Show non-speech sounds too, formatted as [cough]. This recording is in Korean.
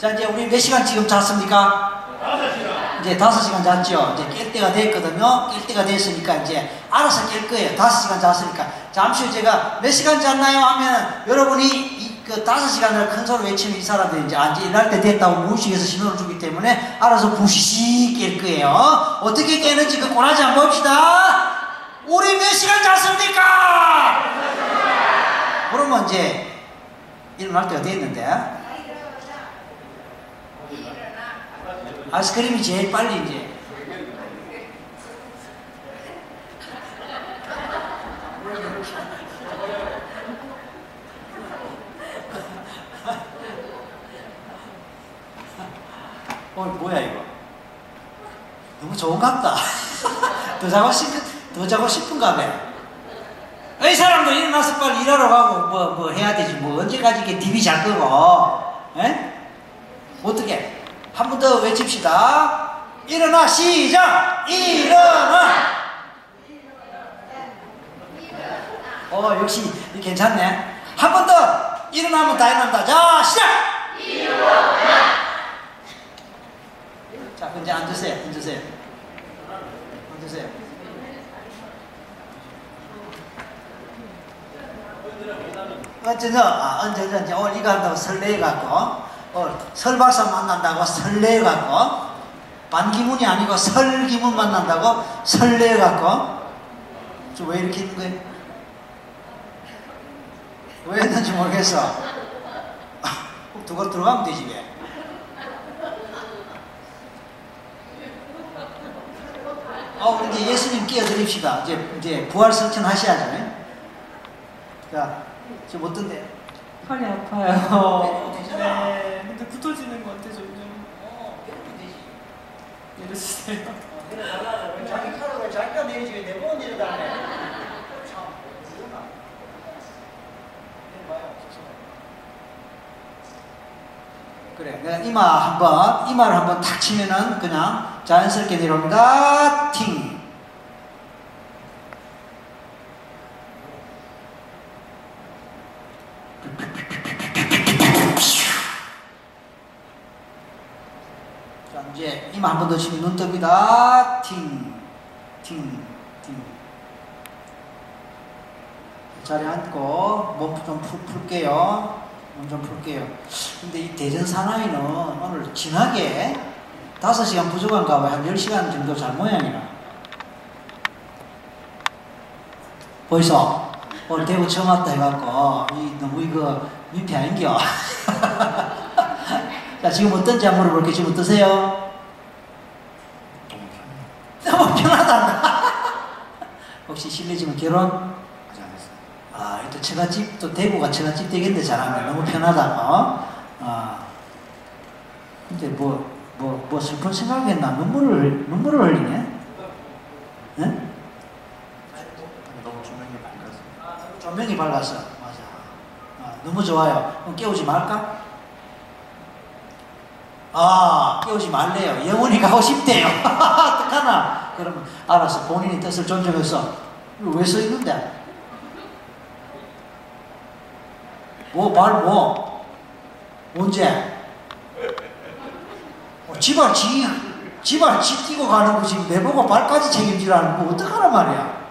자, 이제 우리 몇 시간 지금 잤습니까? 이제 다섯 시간 잤죠. 이제 깰 때가 됐거든요. 깰 때가 됐으니까 이제 알아서 깰 거예요. 다섯 시간 잤으니까. 잠시 후 제가 몇 시간 잤나요? 하면 여러분이 이, 그 다섯 시간을 큰 소리 외치면 이 사람들이 이제, 아, 이제 일할 때 됐다고 무의식에서 신호를 주기 때문에 알아서 부시시 깰 거예요. 어떻게 깨는지 그 꼬라지 한번 봅시다. 우리 몇 시간 잤습니까? 그러면 이제 일어날 때가 됐는데 아이스크림이 제일 빨리 이제. 어 뭐야 이거? 너무 좋은 것 같다. [laughs] 더 자고 싶은 더 자고 싶은가 봐 이 사람도 일어나서 빨리 일하러 가고 뭐뭐 해야 되지. 뭐 언제까지 이게 DB 잘 끄고 에? 어떻게 한 번 더 외칩시다. 일어나 시작! 일어나! 어 역시 이 괜찮네. 한 번 더 일어나면 다 일어난다 자 시작! 자 이제 앉으세요. 앉으세요. 앉으세요. 어쩌죠? 아? 이제 오늘 이거 한다고 설레갖고, 어, 설박사 만난다고 설레갖고, 반기문이 아니고 설기문 만난다고 설레갖고, 저왜 이렇게 있는 거예요? 왜 했는지 모르겠어. 두고 들어가면 되지, 왜? 어, 이제 예수님 끼어드립시다. 이제, 이제 부활 성천 하셔야죠. 네? 자, 지금 어떤데? 팔이 아파요. 굳어지는 것 같아 점점. 내려주세요. 자기 칼을 자기가 내리지 왜 내보고 내려달래? [laughs] 그래, 이마 한번 이마를 한번 탁 치면은 그냥 자연스럽게 내려옵니다. 팅. 자, 이제 이마 한 번 더 치면 눈 뜹니다. 팅, 팅, 팅. 자리에 앉고 몸 좀 풀게요. 몸 좀 풀게요. 근데 이 대전 사나이는 오늘 진하게 5시간 부족한가 봐요. 한 10시간 정도 잘 모양이라. 보이소? 오늘 대구 처음 왔다 해갖고, 이, 너무 이거 민폐 아닌겨? [laughs] 자, 지금 어떤지 한번 물어볼게요. 지금 어떠세요? 너무 편하다. [laughs] 혹시 실례지만 결혼? 아직 안 했어요. 아, 또 처갓집, 또 대구가 처갓집 되겠네, 잘하면. 너무 편하다, 어? 아. 근데 뭐, 뭐, 뭐 슬픈 생각했나? 눈물을, 눈물을 흘리네? 응? 너무 조명이 밝아서. 조명이 밝았어. 맞아. 아, 너무 좋아요. 그럼 깨우지 말까? 아, 깨우지 말래요. 영원히 가고 싶대요. [laughs] 어떡하나? 그러면 알았어. 본인이 뜻을 존중해서. 왜 써 있는데? 뭐, 말 뭐? 언제? 어, 지발 지, 지발 지 뛰고 가는 거 지금 내보고 발까지 책임지라는 거 어떡하란 말이야?